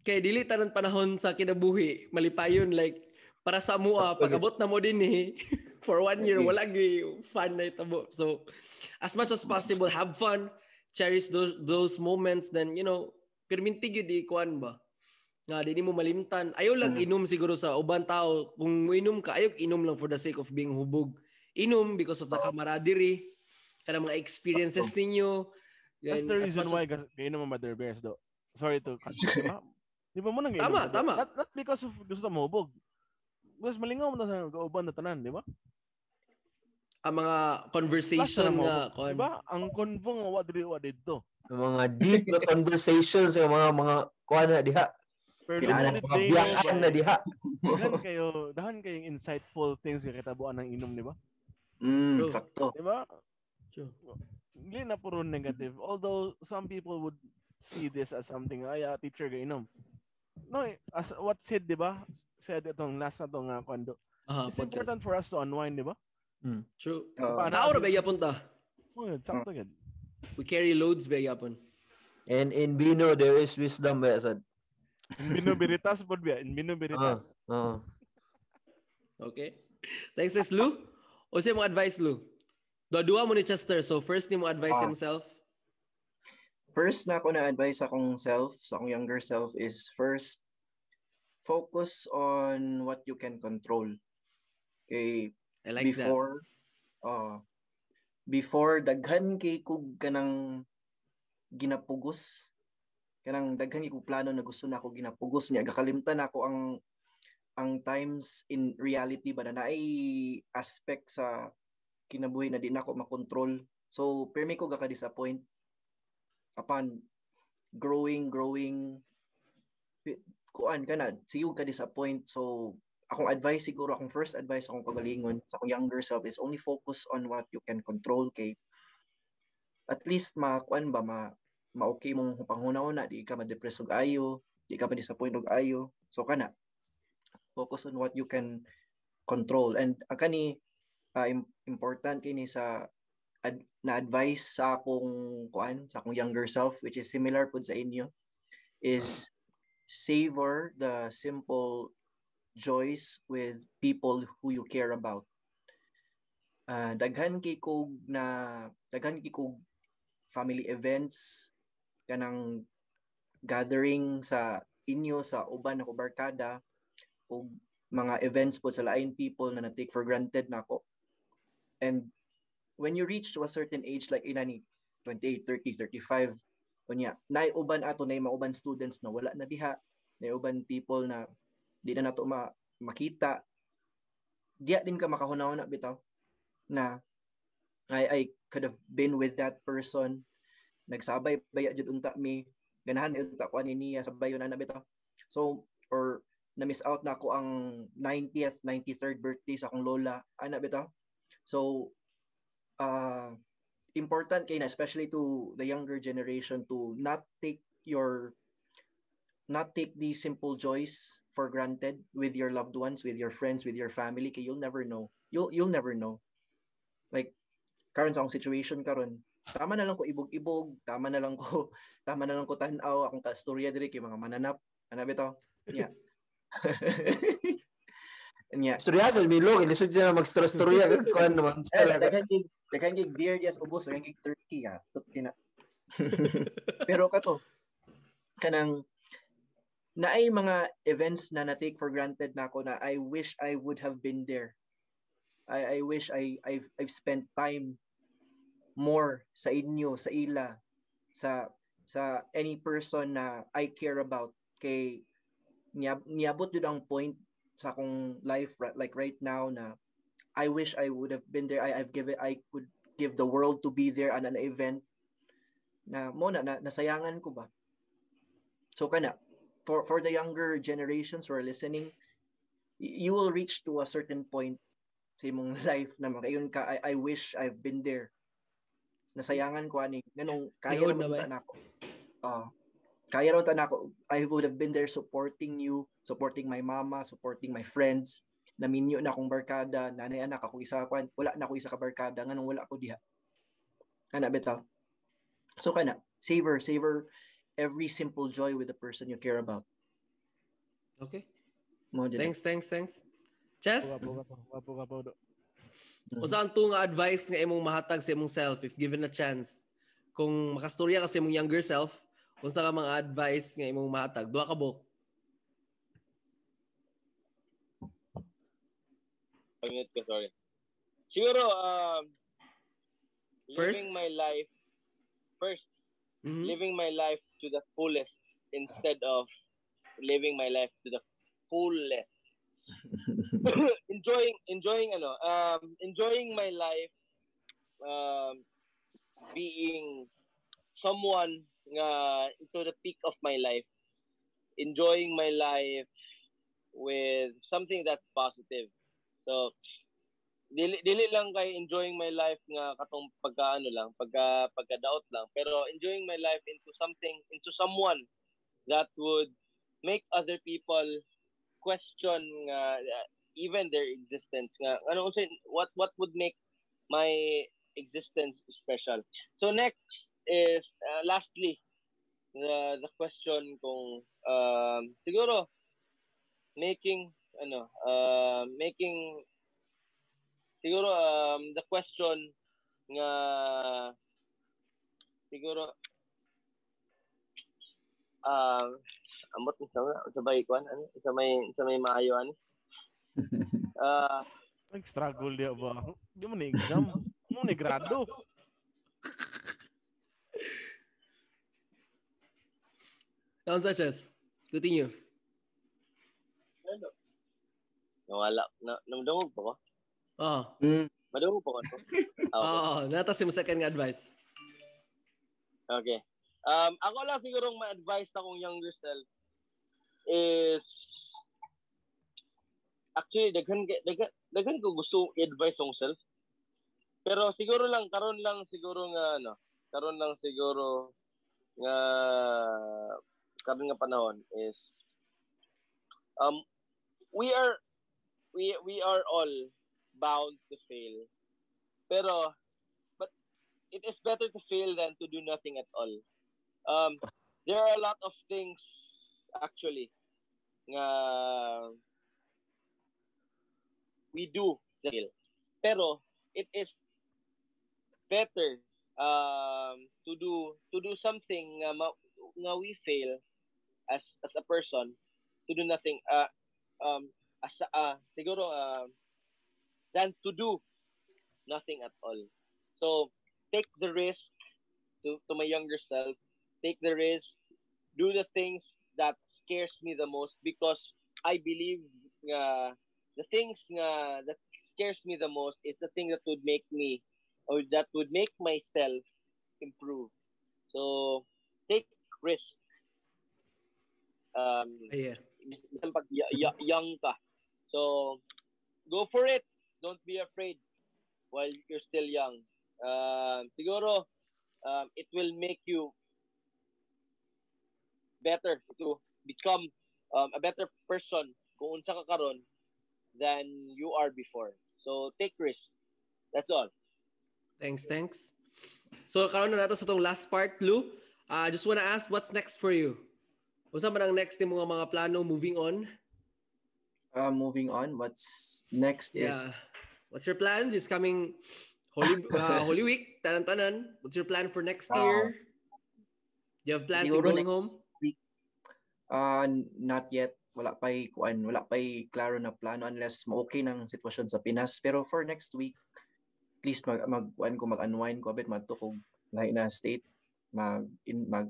Kay dili tanan panahon sa kinabuhi malipayon like para sa mua Okay. pag-abot na mo din eh *laughs* for one year wala gyud fun na itabo. So as much as possible have fun cherish those those moments then you know perminti gyud di kuan ba? Nga di mo malimtan. Ayaw lang Mm. inom siguro sa uban tao. Kung muinom ka ayaw inom lang for the sake of being hubog. Inom because of the camaraderie kana mga experiences ninyo. That's the as reason much why as- kayo naman mother bears do. Sorry to cut you, *laughs* di ba? Mo nang Tama, tama. Not, not because of gusto mo hubog. Mas malingaw mo na sa kauban na tanan, di ba? ang mga conversation na mo, nga di ba? Ang convo nga wa diri wa didto. Yung mga deep na conversations, yung mga mga kuha na diha. Pero don't Mga ba- na diha. dahan kayo, dahan kayong insightful things yung kitabuan ng inom, di ba? Mm, True. sakto. Di ba? True. Hindi na puro negative. Although some people would see this as something, ay, ah, teacher ga inom. No, eh, as what said, di ba? Said itong last na itong uh, kwando. Aha, It's podcast. important for us to unwind, di ba? True. Uh, Paano? Tao na ba yapon ta? Oh, yun, sakto yun. We carry loads ba yapon? And in Bino, there is wisdom ba sad. In binubiritas po biya. In binubiritas. Oo. Okay. Thanks, thanks, Lou. O siya mo advice, Lou? Dua-dua mo ni Chester. So first ni mo advice Ah. himself. First na ako na advice sa akong self, sa akong younger self is first focus on what you can control. Okay, I like that. before uh before daghan kay kog kanang ginapugos kanang daghan kay kog plano na gusto na ako ginapugos niya gakalimtan ako ang ang times in reality ba na naay aspect sa kinabuhi na di na ako makontrol so permi ko gaka upon growing growing. Kuan ka na siyog ka disappoint. So akong advice siguro akong first advice akong kagalingon sa akong younger self is only focus on what you can control kay at least makuan ba ma ma okay mong panghuna-una di ka ma-depress og ayo di ka ma-disappoint og ayo. So kana focus on what you can control. And ang kani ah, im- important kini sa ad, na advice sa akong kuan sa akong younger self which is similar pud sa inyo is savor the simple joys with people who you care about. Ah, daghan kay kog na daghan kay kog family events kanang gathering sa inyo sa uban ako barkada o mga events po sa lain people na na-take for granted nako. And when you reach to a certain age like inani 28, 30, 35 kunya naay uban ato na mauban students na wala na diha na uban people na di na nato ma makita. Diya din ka makahuna-huna bitaw na I I could have been with that person. Nagsabay baya jud unta mi? Ganahan unta ko ani niya? Sabay na na bitaw. So or na miss out na ako ang 90th 93rd birthday sa akong lola. Ana bitaw. So uh important kay na especially to the younger generation to not take your not take these simple joys for granted with your loved ones, with your friends, with your family, kay you'll never know. You'll you'll never know. Like karon sa situation karon, tama na lang ko ibog-ibog, tama na lang ko *laughs* tama na lang ko tan-aw akong kastorya diri kay mga mananap. Ano bitaw? Yeah. *laughs* Nya. Istorya sa Milo, ilisod siya na mag-storya. *laughs* Kuhan naman. Eh, daghan gig daghan gig deer yes ubos daghan gig turkey ha. Tut kina. *laughs* Pero kato kanang naay mga events na na-take for granted na ako na I wish I would have been there. I I wish I I've I've spent time more sa inyo, sa ila, sa sa any person na I care about kay niab, niabot jud ang point sa akong life like right now na I wish I would have been there. I I've given I could give the world to be there at an event na mo na, na nasayangan ko ba. So kana for for the younger generations who are listening, you will reach to a certain point sa imong *laughs* life na makayon ka I, I wish I've been there. Nasayangan ko ani ganong kaya na ta nako. Ah, kaya raw ta nako. I would have been there supporting you, supporting my mama, supporting my friends. Naminyo na akong barkada, nanay anak ako isa kwan, wala na ako isa ka barkada nganong wala ko diha. Ana bitaw. So kana, savor, savor every simple joy with the person you care about. Okay. Mo. Thanks, thanks, thanks. Chess, Wapo ka po. Wapo ka po. do. Mhm. usa ang tunga advice nga imong mahatag sa imong self if given a chance. Kung makastorya ka sa imong younger self, unsa ka mga advice nga imong mahatag? Duha ka buk. Pangit ko, sorry. Siguro, um, First? living my life, first, Mhm. living my life to the fullest instead of living my life to the fullest. *laughs* enjoying, enjoying, ano, um, enjoying my life, um, being someone nga into the peak of my life, enjoying my life with something that's positive. So, dili, dili lang kay enjoying my life nga katong pagka ano lang, pagka pagka doubt lang, pero enjoying my life into something, into someone that would make other people question nga uh, even their existence nga ano unsa what what would make my existence special. So next is uh, lastly the the question kung um siguro making ano uh, making siguro um, the question nga siguro uh, ambot sa sa bay kwan ano sa may sa may maayo ani *laughs* uh, Nag-struggle dia ba? Di mo ni exam. *laughs* Mo ni grado. Sounds such as. Continue. nawala na namdungog pa ko Oh. Mm. madungog pa ko? *laughs* Ah, okay. Oh, nata si mo second nga advice. Okay. Um, ako lang siguro ma-advise akong younger self is actually daghan daghan daghan ko gusto i-advise akong self. Pero siguro lang karon lang siguro nga ano, karon lang siguro nga karon nga panahon is um we are we we are all bound to fail. Pero but it is better to fail than to do nothing at all. Um, there are a lot of things actually nga we do fail. Pero it is better um, to do to do something nga, nga we fail as as a person to do nothing uh, um as uh, siguro uh, than to do nothing at all. So take the risk to to my younger self. Take the risk. Do the things that scares me the most because I believe nga the things nga that scares me the most is the thing that would make me or that would make myself improve. So take risk. Um, Yeah. bisan pag y- young ka. So, go for it. Don't be afraid while you're still young. Um, siguro, um, it will make you better to become um, a better person kung unsa ka karon than you are before. So, take risk. That's all. Thanks, thanks. So karon na nato sa tong last part, Lou. I uh, just wanna ask what's next for you? Unsa man ang next ni mga mga plano moving on? Uh, moving on, what's next is Yeah. What's your plan this coming Holy *laughs* uh, Holy Week, tanan-tanan? What's your plan for next year? Do you have plans siguro going home? week. Uh, not yet. Wala pa'y kuan, wala pa'y klaro na plano unless ma-okay ng sitwasyon sa Pinas. Pero for next week, at least mag, mag ko mag-unwind ko a bit lahi na state mag in mag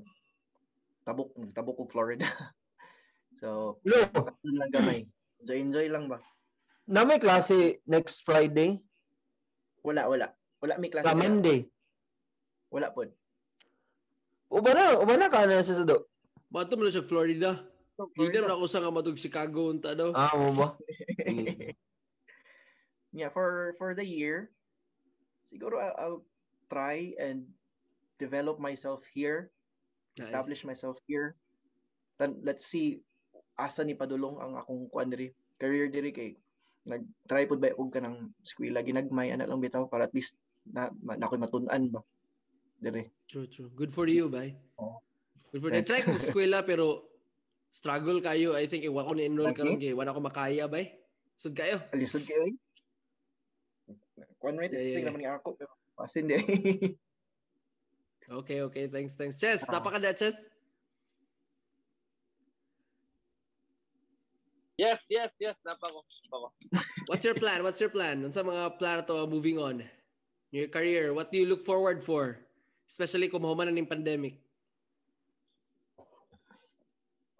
tabok tabok ko Florida. *laughs* so, doon lang gamay. Enjoy enjoy lang ba? na may klase next Friday, Wala wala. Wala may klase. sa Monday. Wala po. Uba na, uba na ka na sa sado. Bato mo na siya Florida. Hindi Florida. na ako sa nga matug Chicago unta daw. Ah, mo ba? *laughs* yeah, for for the year, siguro I'll, I'll try and develop myself here, Nice. establish myself here. Then let's see asa ni padulong ang akong kuan diri career diri kay nag try pud ba og kanang eskwela ginagmay ana lang bitaw para at least na, ma, na ako'y matun-an ba diri. True, true. Good for you, bay. Oh. Good for you. Try ko eskwela pero struggle kayo. I think iwa ko ni enroll Okay. karon kay wala ko makaya, bay. Sud kayo. Alisod kayo eh. Kuan rate Yeah, yeah, yeah, naman ni ako pero pasin di. *laughs* Okay, okay. Thanks, thanks. Chess, Ah. napakada, Chess. Yes, yes, yes. Napako. Napako. *laughs* What's your plan? What's your plan? Unsa mga plano to moving on? Your career, what do you look forward for? Especially kung mahuman na ning pandemic.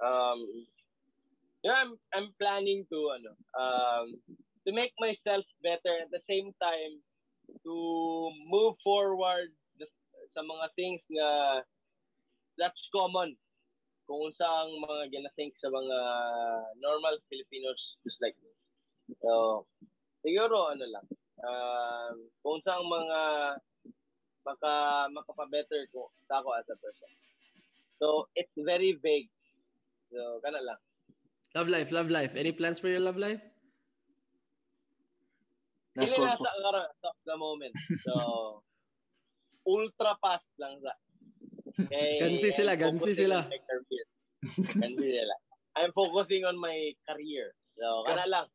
um yeah I'm I'm planning to ano um to make myself better at the same time to move forward sa mga things nga that's common. Kung saang mga gina-think sa mga normal Filipinos just like me. So, siguro ano lang. Um, kung saang mga maka makapabetter ko sa ako as a person. So, it's very vague. So, kana lang. Love life, love life. Any plans for your love life? Nas Dili na corpus. sa at the moment. So, *laughs* ultra pass lang sa. Kay, *laughs* Gansi sila, gansi sila. Gansi sila. I'm focusing on my career. So, kana lang.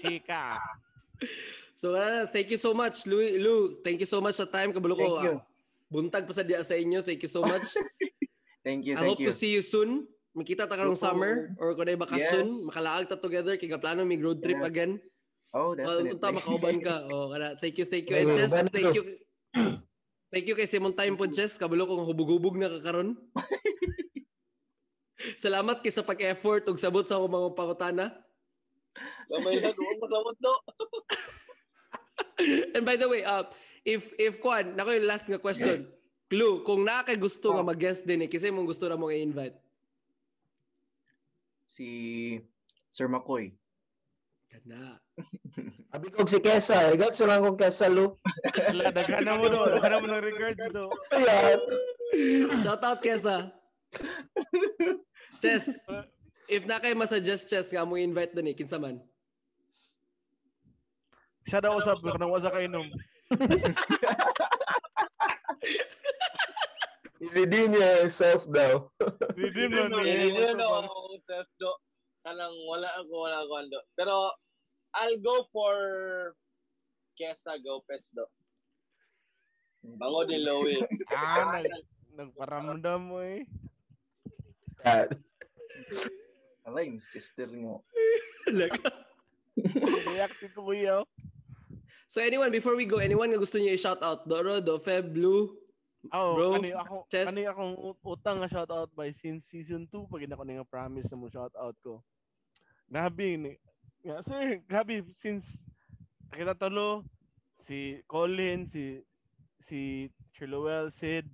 Chika. So, uh, thank you so much, Lou. Lou, thank you so much sa time. Kabalo ko, Thank you. ah, buntag pa sa dia sa inyo. Thank you so much. *laughs* Thank you, I thank hope you. to see you soon. Makita ta karong summer or kung na bakasyon, Yes. makalaag ta together kay plano mig road trip Yes. again. Oh, Well, definitely. unta makauban ka. Oh, kana. Thank you, thank you. And Jess, thank you. *clears throat* Thank you kay Simon Time po, Jess. Kabalo kong hubog-hubog na kakaron. *laughs* Salamat kay sa pag-effort ug sabot sa akong mga pangutana. So, may naduong masawat do. And by the way, uh, if if kuan, nako yung last nga question. Clue, kung naa kay gusto nga Oh. mag-guest din eh, kasi mong gusto na mong i-invite. Si Sir McCoy. Kana. *laughs* Abi kog si Kesa. Igat sa lang kong Kesa, Lu. Wala, daghan na mo do. Daghan na mo ng regards do. Ayan. Shout out Kesa. Chess, if na kay masuggest Chess nga mong invite din eh, kinsa man. Siya daw usap, pero nang wasa ka inom. Redeem niya yourself daw. Redeem no, niya. hindi no, self do. Kanang wala ako, wala ako ando. Pero, I'll go for Kesa Gopez do. Bango ni Louie. *laughs* Ah, nag, nagparamdam mo eh. Yan. Alay, Mr. Sterling mo. *laughs* Reactive ko kuya. so anyone, before we go, anyone nga gusto niyo i-shout out? Doro, Do, Feb, Blue? Oh, Bro, kani ako, Chess. kani akong ut- utang nga shoutout by since season 2 pag ako nga promise na mo shoutout ko. Grabe Nga sir, grabe since kita tolo si Colin, si si Chilwell, Sid,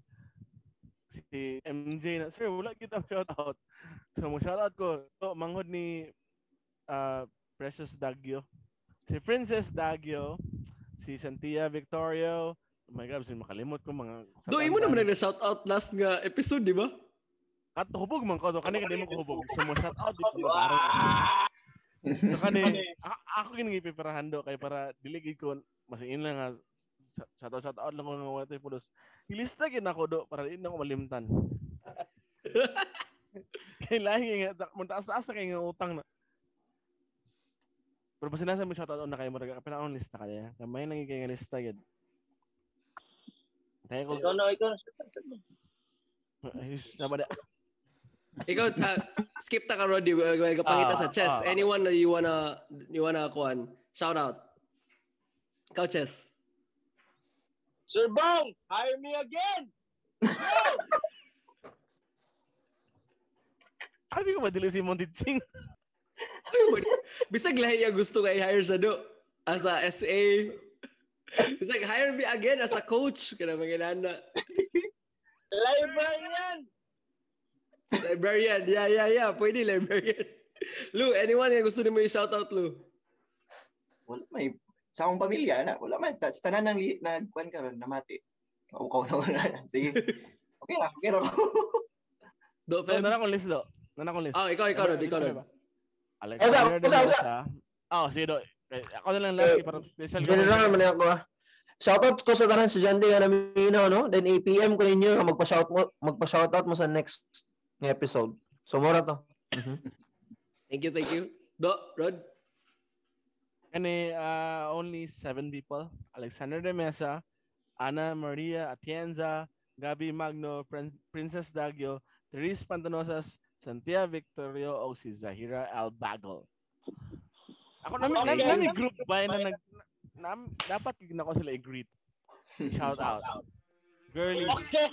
si MJ na sir, wala kita shoutout. So mo shoutout ko to manghod ni uh, Precious Dagyo. Si Princess Dagyo, si Santia Victorio, Oh my God, sin makalimot ko mga... Do, imo naman nag-shout out last nga episode, di ba? At hubog man ko to, kani kani mo ko hubog. So mo shout out dito na araw. So kani a- ako kini gipipirahan do kay para diligid ko masiin lang nga sa- shout out shout out lang ko wala tayo pulos. Ilista gid ako do para di na ko malimtan. *laughs* kay lahi nga mun taas taas na kay nga utang na. Pero basta nasa mo shout out na kay mo pinaon lista kaya. Kamay nang kay nga lista gid. Tayo ko. Ikaw na, ikaw. Ayos na ba? Ikaw, uh, skip ta ka, Roddy. Well, well, kapangita Ah, sa chess. ah. Anyone na you wanna, you wanna, kuan, shout out. Ikaw, chess. Sir Bong, hire me again! Go! Sabi ko madili si Montitsing. Bisag lahi niya gusto kay hire siya do. As a SA. Bisag hire me again as a coach. Kana mga nana. Librarian! Librarian. Yeah, yeah, yeah. Pwede librarian. *laughs* Lou, anyone nga gusto mo i-shout out, Lou? Wala may sa akong pamilya na wala man tas tanan nang nagkuan karon namati. Ukaw na wala. Sige. *laughs* Okay ra, okay ra. *laughs* Do, So, Feb? nana kong list do. Nana kong list. Oh, ikaw, ikaw, Rod. Ikaw. Alexander de Usa, usa. Oh, si do. Eh, Ako na lang last Eh, para special. General naman ako ah. Shoutout ko sa tanan estudyante nga naminaw no. Then APM ko ninyo magpa-shout mo magpa-shoutout mo sa next nga episode. So mura to. Thank you, thank you. Do, Rod? Kani uh, only seven people. Alexander de Mesa, Ana Maria Atienza, Gabi Magno, Prin- Princess Dagyo, Therese Pantanosas, Santia Victorio o si Zahira Albago. Ako namin Okay. okay. nami group ba na nag na, dapat gina ko sila i-greet. Shout out. Girlies. Okay!